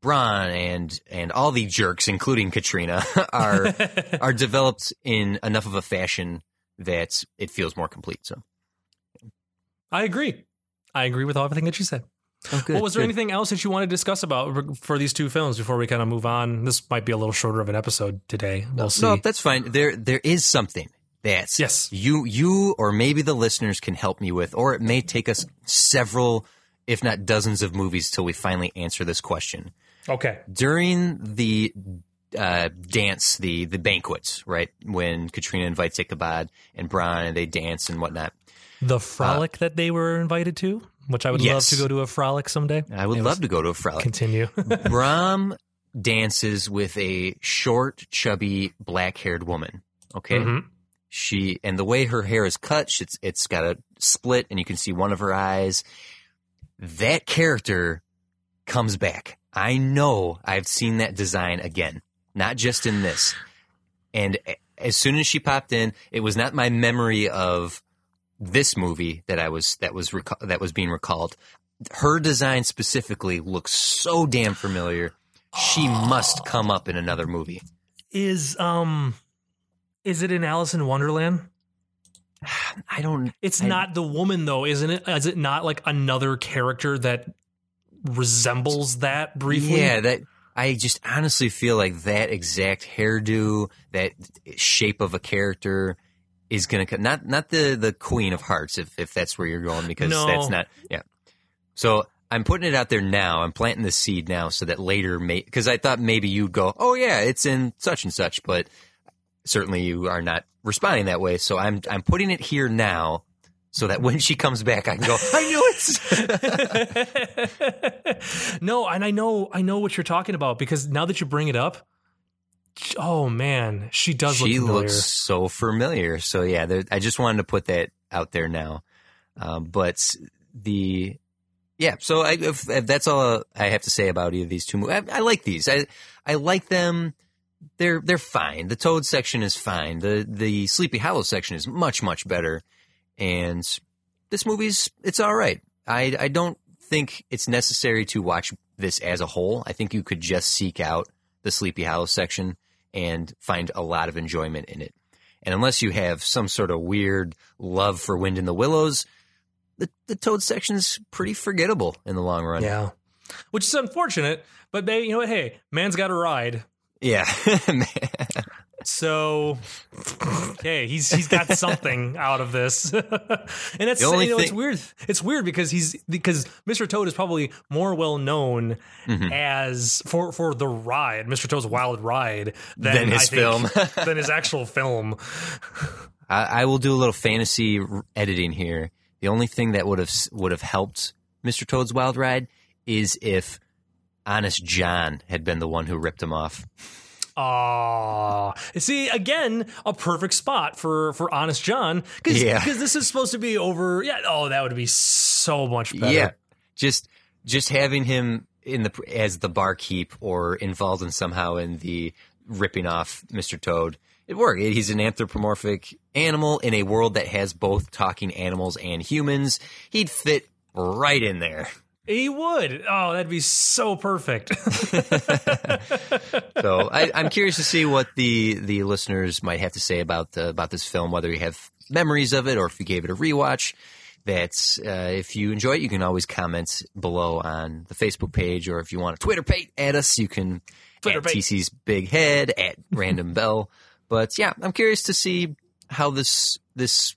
Brom and and all the jerks, including Katrina, are are developed in enough of a fashion that it feels more complete. So. I agree. I agree with everything that you said. Oh, good, well, was there good. anything else that you want to discuss about for these two films before we kind of move on? This might be a little shorter of an episode today. We'll see. No, that's fine. There, there is something that Yes. you, you, or maybe the listeners can help me with, or it may take us several, if not dozens, of movies till we finally answer this question. okay. During the uh, dance, the the banquets, right when Katrina invites Ichabod and Brom, and they dance and whatnot. The frolic that they were invited to, which I would love to go to a frolic someday. I would love to go to a frolic. Continue. Brom dances with a short, chubby, black-haired woman. Okay, Mhm. she and the way her hair is cut, it's it's got a split, and you can see one of her eyes. That character comes back. I know I've seen that design again, not just in this. And as soon as she popped in, it was not my memory of this movie that I was that was reca- that was being recalled. Her design specifically looks so damn familiar. She must come up in another movie. is um, is it in Alice in Wonderland? I don't. It's I- not the woman though, isn't it? Is it not like another character that resembles that briefly? Yeah, that I just honestly feel like that exact hairdo, that shape of a character is gonna co- not not the the Queen of Hearts if if that's where you're going because No. that's not yeah. So I'm putting it out there now. I'm planting the seed now so that later, may because I thought maybe you'd go, oh yeah, it's in such and such, but certainly you are not responding that way. So I'm I'm putting it here now. So that when she comes back, I can go. I knew it. no, and I know I know what you're talking about because now that you bring it up, oh man, she does she look looks so familiar. So yeah, there, I just wanted to put that out there now. Um, but the yeah, so I, if, if that's all I have to say about either of these two movies, I, I like these. I I like them. They're they're fine. The Toad section is fine. The the Sleepy Hollow section is much much better. And this movie's it's all right. I I don't think it's necessary to watch this as a whole. I think you could just seek out the Sleepy Hollow section and find a lot of enjoyment in it. And unless you have some sort of weird love for Wind in the Willows, the, the Toad section's pretty forgettable in the long run. Yeah, which is unfortunate, but they, you know what? Hey, man's got a ride. Yeah. So, okay, he's he's got something out of this, and it's you know, it's weird. It's weird because he's because Mr. Toad is probably more well known Mm-hmm. as for for the ride, Mr. Toad's Wild Ride, than, Than his think- film. than his actual film. I, I will do a little fantasy editing here. The only thing that would have would have helped Mr. Toad's Wild Ride is if Honest John had been the one who ripped him off. Ah, see again, a perfect spot for for Honest John because Yeah. this is supposed to be over. Yeah, oh, that would be so much better. Yeah, just just having him in the as the barkeep or involved in somehow in the ripping off Mr. Toad. It worked. He's an anthropomorphic animal in a world that has both talking animals and humans. He'd fit right in there. He would. Oh, that'd be so perfect. So I, I'm curious to see what the the listeners might have to say about the, about this film, whether you have memories of it or if you gave it a rewatch. That's uh, if you enjoy it, you can always comment below on the Facebook page, or if you want to Twitter page at us, you can Twitter at page. TC's Big Head at Random Bell. But yeah, I'm curious to see how this this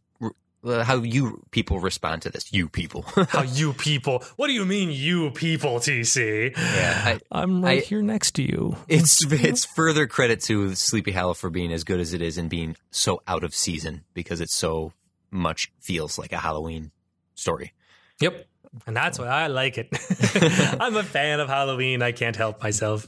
how you people respond to this. You people, How you people? What do you mean, you people, TC? yeah. I, I'm right I- here next to you. It's it's further credit to Sleepy Hollow for being as good as it is and being so out of season because it so much feels like a Halloween story. Yep. And that's why I like it. I'm a fan of Halloween. I can't help myself.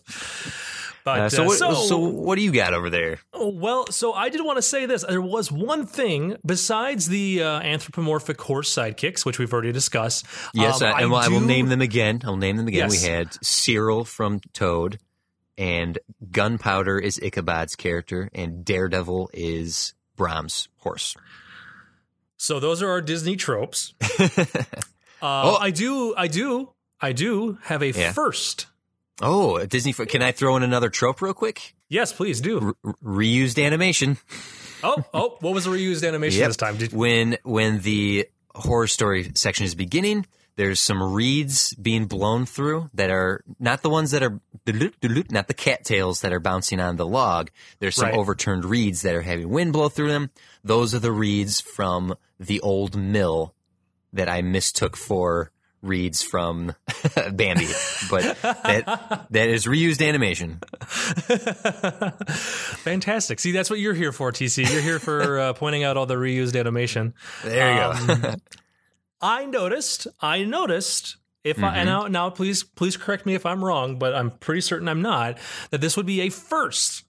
But Uh, so, uh, what, so, so what do you got over there? well, so I did want to say this. There was one thing besides the uh, anthropomorphic horse sidekicks, which we've already discussed. Yes, Um, I, and I will do- name them again. I'll name them again. Yes. We had Cyril from Toad, and Gunpowder is Ichabod's character, and Daredevil is Brom's horse. So those are our Disney tropes. Uh, Oh. I do, I do, I do have a Yeah. first. Oh, Disney! Can I throw in another trope real quick? Yes, please do. R- reused animation. Oh, oh, what was the reused animation Yep. this time? Did, when when the horror story section is beginning, there's some reeds being blown through that are not the ones that are not the cattails that are bouncing on the log. There's some Right. overturned reeds that are having wind blow through them. Those are the reeds from the old mill that I mistook for reeds from Bambi, but that that is reused animation. Fantastic. See, that's what you're here for, TC. You're here for uh, pointing out all the reused animation. There you Um, go. I noticed. I noticed. If I, and now, now, please, please correct me if I'm wrong, but I'm pretty certain I'm not. That this would be a first.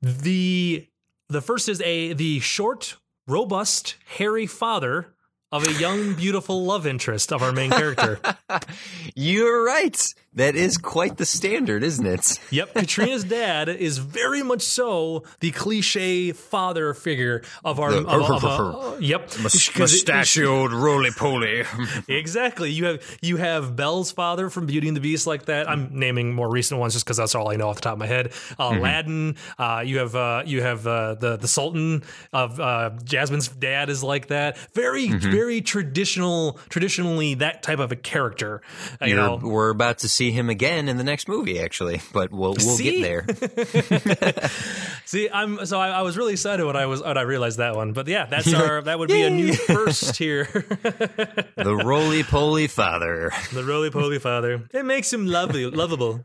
The the first is a the short, robust, hairy father of a young, beautiful love interest of our main character. You're right. That is quite the standard, isn't it? Yep, Katrina's dad is very much so the cliche father figure of our. The- of, of, uh, yep, 'Cause it- roly poly. Exactly. You have you have Belle's father from Beauty and the Beast like that. I'm naming more recent ones just because that's all I know off the top of my head. Uh, Aladdin. Uh, you have uh, you have uh, the the Sultan of uh, Jasmine's dad is like that. Very very traditional, traditionally that type of a character. Uh, you You're, know. we're about to see him again in the next movie, actually, but we'll we'll See? get there. See, I'm so I, I was really excited when I was when I realized that one. But yeah, that's our that would be a new first here. the roly poly father. The roly poly father. It makes him lovely, lovable.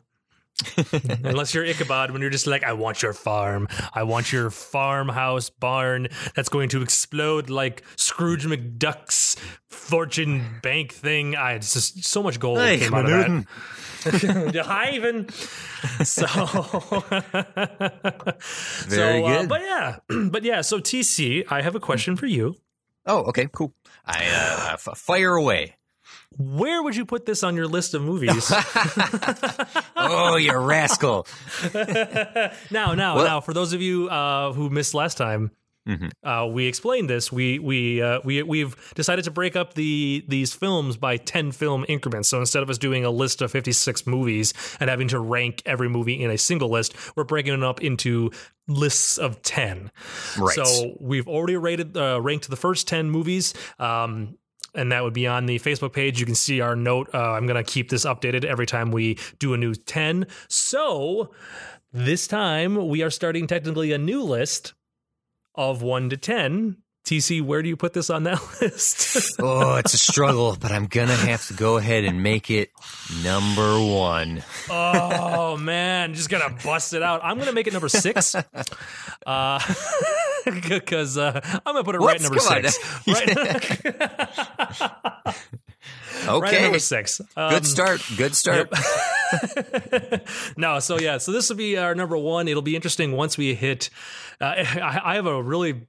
Unless you're Ichabod, when you're just like, I want your farm. I want your farmhouse barn that's going to explode like Scrooge McDuck's fortune bank thing. I it's just so much gold Hey, came out of that. Hi, even. So, Very so, uh, good. but yeah, but yeah. So TC, I have a question for you. oh, okay, cool. I uh, f- fire away. Where would you put this on your list of movies? Oh, you rascal! Now, now, Well- now, for those of you uh, who missed last time, Mm-hmm. uh, we explained this. We we uh, we we've decided to break up the these films by ten film increments. So instead of us doing a list of fifty six movies and having to rank every movie in a single list, we're breaking it up into lists of ten. Right. So we've already rated uh, ranked the first ten movies. Um, and that would be on the Facebook page. You can see our note. Uh, I'm going to keep this updated every time we do a new 10. So this time we are starting technically a new list of 1 to 10. TC, where do you put this on that list? Oh, it's a struggle, but I'm gonna have to go ahead and make it number one. oh man, just gonna bust it out. I'm gonna make it number six, uh, because uh, I'm gonna put it right number Come on. six. Right, right Okay, number six. Um, good start. Good start. no, so yeah, so this will be our number one. It'll be interesting once we hit. Uh, I, I have a really,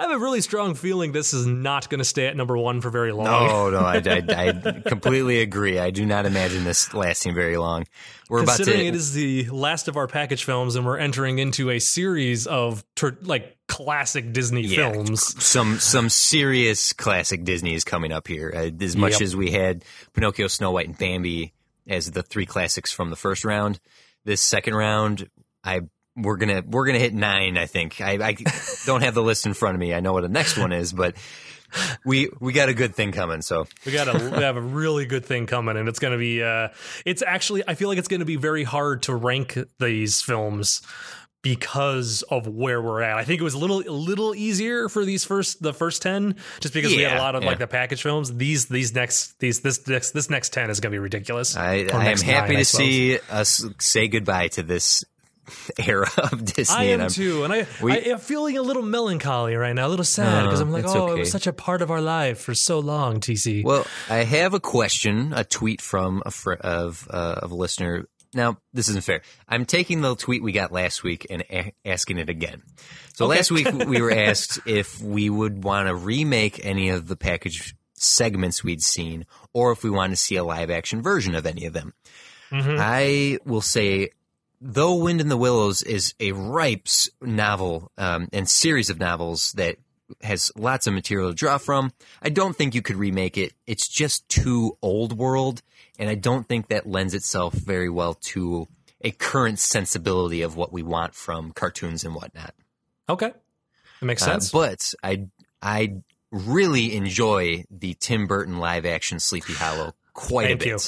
I have a really strong feeling this is not going to stay at number one for very long. No, no, I, I, I completely agree. I do not imagine this lasting very long. We're about to. Considering it is the last of our package films, and we're entering into a series of tur like classic Disney Yeah. films. some some serious classic Disney is coming up here. Uh, as much Yep. as we had Pinocchio, Snow White, and Bambi as the three classics from the first round, this second round, I we're gonna we're gonna hit nine. I think I, I don't have the list in front of me. I know what the next one is, but we we got a good thing coming. So We got a we have a really good thing coming, and it's to be. Uh, it's actually I feel like it's to be very hard to rank these films because of where we're at. I think it was a little a little easier for these first the first ten, just because we had a lot of yeah. like the package films. These these next these this next this next ten is going to be ridiculous. I, I am happy nine, to suppose. see us say goodbye to this era of Disney. I and am I'm, too, and I, we- I am feeling a little melancholy right now, a little sad because No, I'm like, oh, it was such a part of our life for so long. TC, Well, I have a question, a tweet from a fr- of uh, of a listener now this isn't fair. I'm taking the tweet we got last week and a- asking it again. So Okay. last week we were asked if we would want to remake any of the package segments we'd seen, or if we want to see a live action version of any of them. I will say, though Wind in the Willows is a ripe novel um, and series of novels that has lots of material to draw from, I don't think you could remake it. It's just too old world, and I don't think that lends itself very well to a current sensibility of what we want from cartoons and whatnot. Okay, that makes Uh, sense. but I I really enjoy the Tim Burton live action Sleepy Hollow quite Thank a you.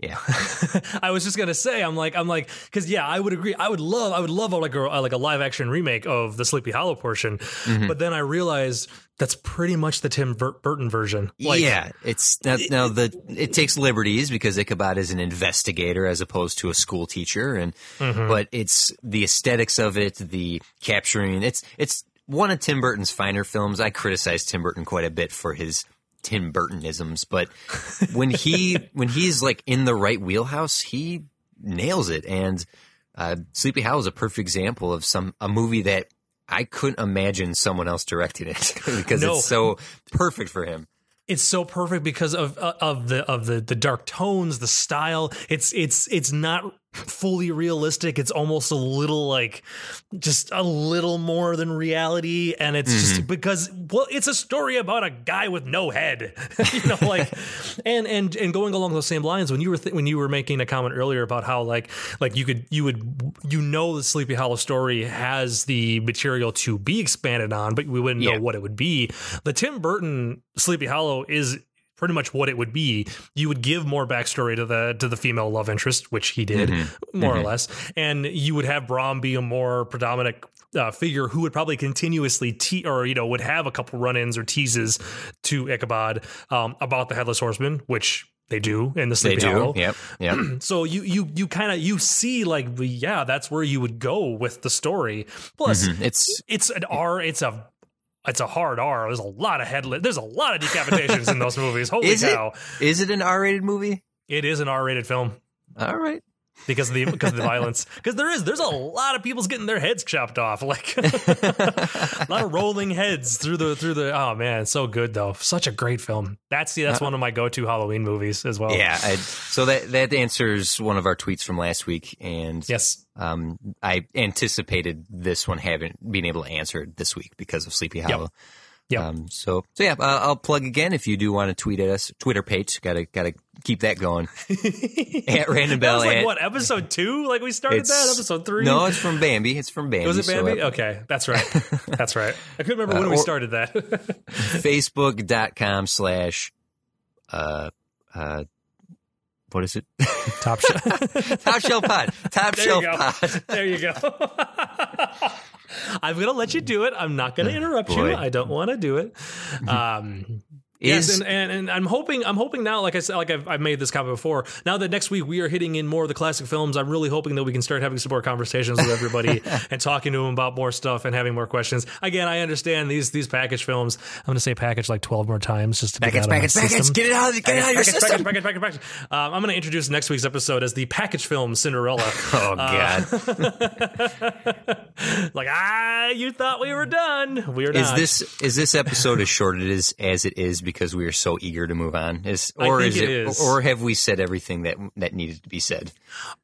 Yeah. I was just gonna say, I'm like, I'm like, because yeah, I would agree. I would love, I would love like a like a live action remake of the Sleepy Hollow portion. Mm-hmm. But then I realized that's pretty much the Tim Burton version. Like, yeah, it's now, now the it takes liberties because Ichabod is an investigator as opposed to a school teacher, and Mm-hmm. but it's the aesthetics of it, the capturing. It's it's one of Tim Burton's finer films. I criticize Tim Burton quite a bit for his Tim Burtonisms, but when he when he's like in the right wheelhouse, he nails it. And uh, Sleepy Hollow is a perfect example of some a movie that. I couldn't imagine someone else directing it because No. it's so perfect for him. it's so perfect because of uh, of the of the the dark tones, the style. It's it's it's not fully realistic. It's almost a little like just a little more than reality, and it's just mm-hmm. because well, it's a story about a guy with no head, you know, like and and and going along those same lines when you were th- when you were making a comment earlier about how like like you could you would you know the Sleepy Hollow story has the material to be expanded on, but we wouldn't Yeah. know what it would be. The Tim Burton Sleepy Hollow is pretty much what it would be. You would give more backstory to the to the female love interest, which he did more or less, and you would have Brom be a more predominant. Uh, figure who would probably continuously te- or you know would have a couple run-ins or teases to Ichabod um, about the headless horseman, which they do in the They Sleepy do. Hollow. Yep. Yep. So you you you kind of you see like yeah, that's where you would go with the story. Plus, It's it's an R. It's a it's a hard R. There's a lot of headless. There's a lot of decapitations in those movies. Holy is cow! is it an R-rated movie? it is an R-rated film All right. Because of the because of the violence. Because there is there's a lot of people's getting their heads chopped off. Like a lot of rolling heads through the through the. Oh man, so good though. Such a great film. That's that's one of my go to Halloween movies as well. Yeah. I, so that that answers one of our tweets from last week, and Yes. um, I anticipated this one having being able to answer it this week because of Sleepy Hollow. Yep. Um, so so yeah, uh, I'll plug again if you do want to tweet at us. Twitter page, gotta gotta keep that going. at Random That Bell. was like at- what episode two? Like we started that episode three. No, it's from Bambi. It's from Bambi. was it So, Bambi? uh, okay, that's right. That's right. I couldn't remember when we started that. Facebook.com slash uh uh what is it? Top shot. Top Shelf Pod. Top There Shelf you go. Pod. There you go. I'm gonna let you do it. I'm not gonna interrupt you. I don't want to do it. Um, yes, Is and, and and I'm hoping I'm hoping now, like I said, like I've, I've made this comment before. Now that next week we are hitting in more of the classic films, I'm really hoping that we can start having some more conversations with everybody and talking to them about more stuff and having more questions. Again, I understand these these package films. I'm gonna say package like 12 more times just to get package, it out of my package, package. system. Get it out of get it out of your Package, system. package, package, package, package. Um, I'm going to introduce next week's episode as the package film Cinderella. Oh God. like, ah, you thought we were done. We're is not. this is this episode as short it is as it is because we are so eager to move on? Is or is it it is. or have we said everything that that needed to be said?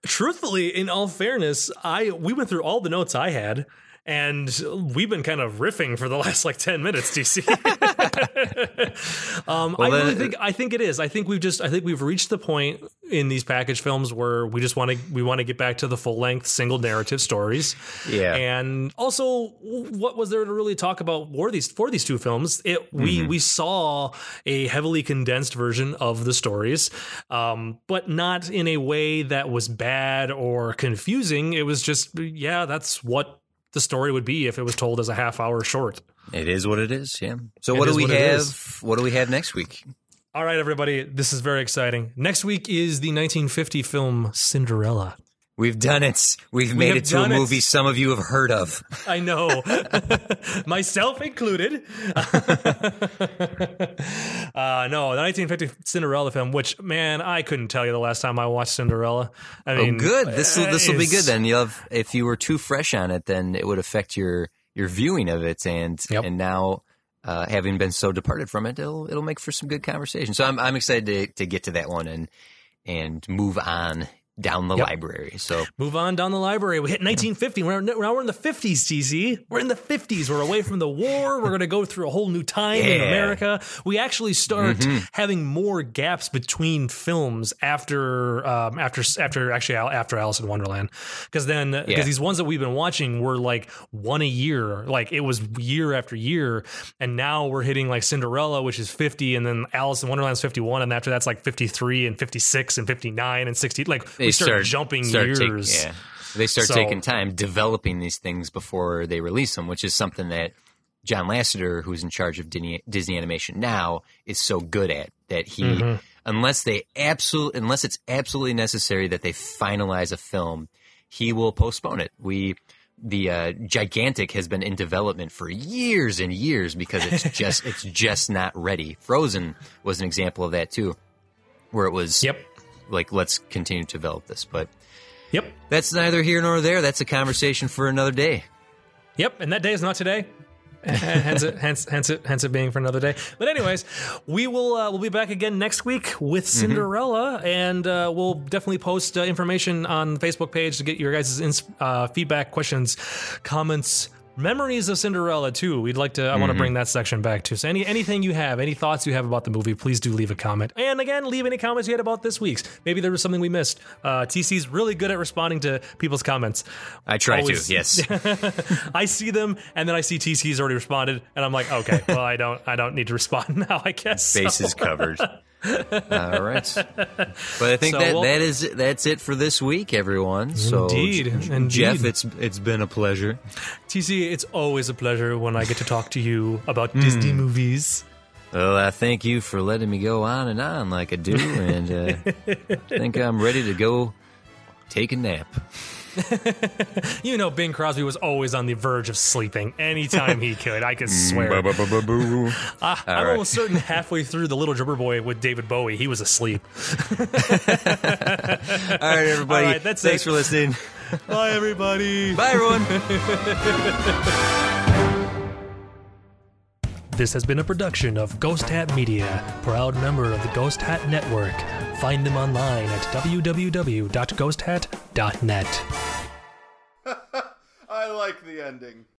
Truthfully, in all fairness, I we went through all the notes I had. And we've been kind of riffing for the last like ten minutes, TC. um, I really think I think it is. I think we've just I think we've reached the point in these package films where we just want to we want to get back to the full length single narrative stories. Yeah. And also, what was there to really talk about for these for these two films? It we Mm-hmm. we saw a heavily condensed version of the stories, um, but not in a way that was bad or confusing. It was just yeah, that's what the story would be if it was told as a half hour short. It is what it is, yeah. So It what do we what have? What do we have next week? All right, everybody, this is very exciting. Next week is the 1950 film Cinderella. We've done it. We've made it to a done it. movie some of you have heard of. I know, myself included. uh, no, the 1950 Cinderella film. Which man, I couldn't tell you the last time I watched Cinderella. I Oh, good. This will this will be good then. You have if you were too fresh on it, then it would affect your your viewing of it, and Yep. and now. Uh, having been so departed from it, it'll it'll make for some good conversation. So I'm I'm excited to to get to that one and and move on down the Yep. library. So Move on down the library. We hit 1950. We're now we're in the 50s, TC. We're in the 50s. We're away from the war. We're going to go through a whole new time in Yeah. Mm-hmm. America. We actually start having more gaps between films after um, after after actually after Alice in Wonderland, because then because Yeah. these ones that we've been watching were like one a year. Like it was year after year, and now we're hitting like Cinderella, which is 50, and then Alice in Wonderland's 51, and after that's like 53 and 56 and 59 and 60. Like we start, jumping start take- years. yeah. They start So- taking time developing these things before they release them, which is something that John Lasseter, who's in charge of Disney, Disney Animation now, is so good at. That he, Mm-hmm. unless they absolutely, unless it's absolutely necessary that they finalize a film, he will postpone it. We. The uh, gigantic has been in development for years and years because it's just it's just not ready. Frozen was an example of that too, where it was Yep. Like let's continue to develop this, but Yep. that's neither here nor there. That's a conversation for another day. Yep, and that day is not today. hence it, hence, hence it, hence it being for another day. But anyways, we will uh, we'll be back again next week with Cinderella, and uh, we'll definitely post uh, information on the Facebook page to get your guys' ins- uh, feedback, questions, comments. Memories of Cinderella too. We'd like to. I want to bring that section back too. So any anything you have, any thoughts you have about the movie, please do leave a comment. And again, leave any comments you had about this week's. Maybe there was something we missed. Uh, TC's really good at responding to people's comments. I try Always- to, yes. I see them, and then I see TC's already responded, and I'm like, okay, well, I don't, I don't need to respond now, I guess. So- Bases covered. All right, but I think So that we'll- that is that's it for this week, everyone. So, Indeed, indeed. Jeff, it's it's been a pleasure. TC, it's always a pleasure when I get to talk to you about Disney Hmm. movies. Well, I thank you for letting me go on and on like I do, and uh, I think I'm ready to go take a nap. You know, Bing Crosby was always on the verge of sleeping anytime he could. I can mm, swear. I, uh, I'm right. almost certain halfway through The Little Drummer Boy with David Bowie, he was asleep. All right, everybody. All right, that's Thanks it. for listening. Bye, everybody. Bye, everyone. This has been a production of Ghost Hat Media, proud member of the Ghost Hat Network. Find them online at www.ghosthat.net. I like the ending.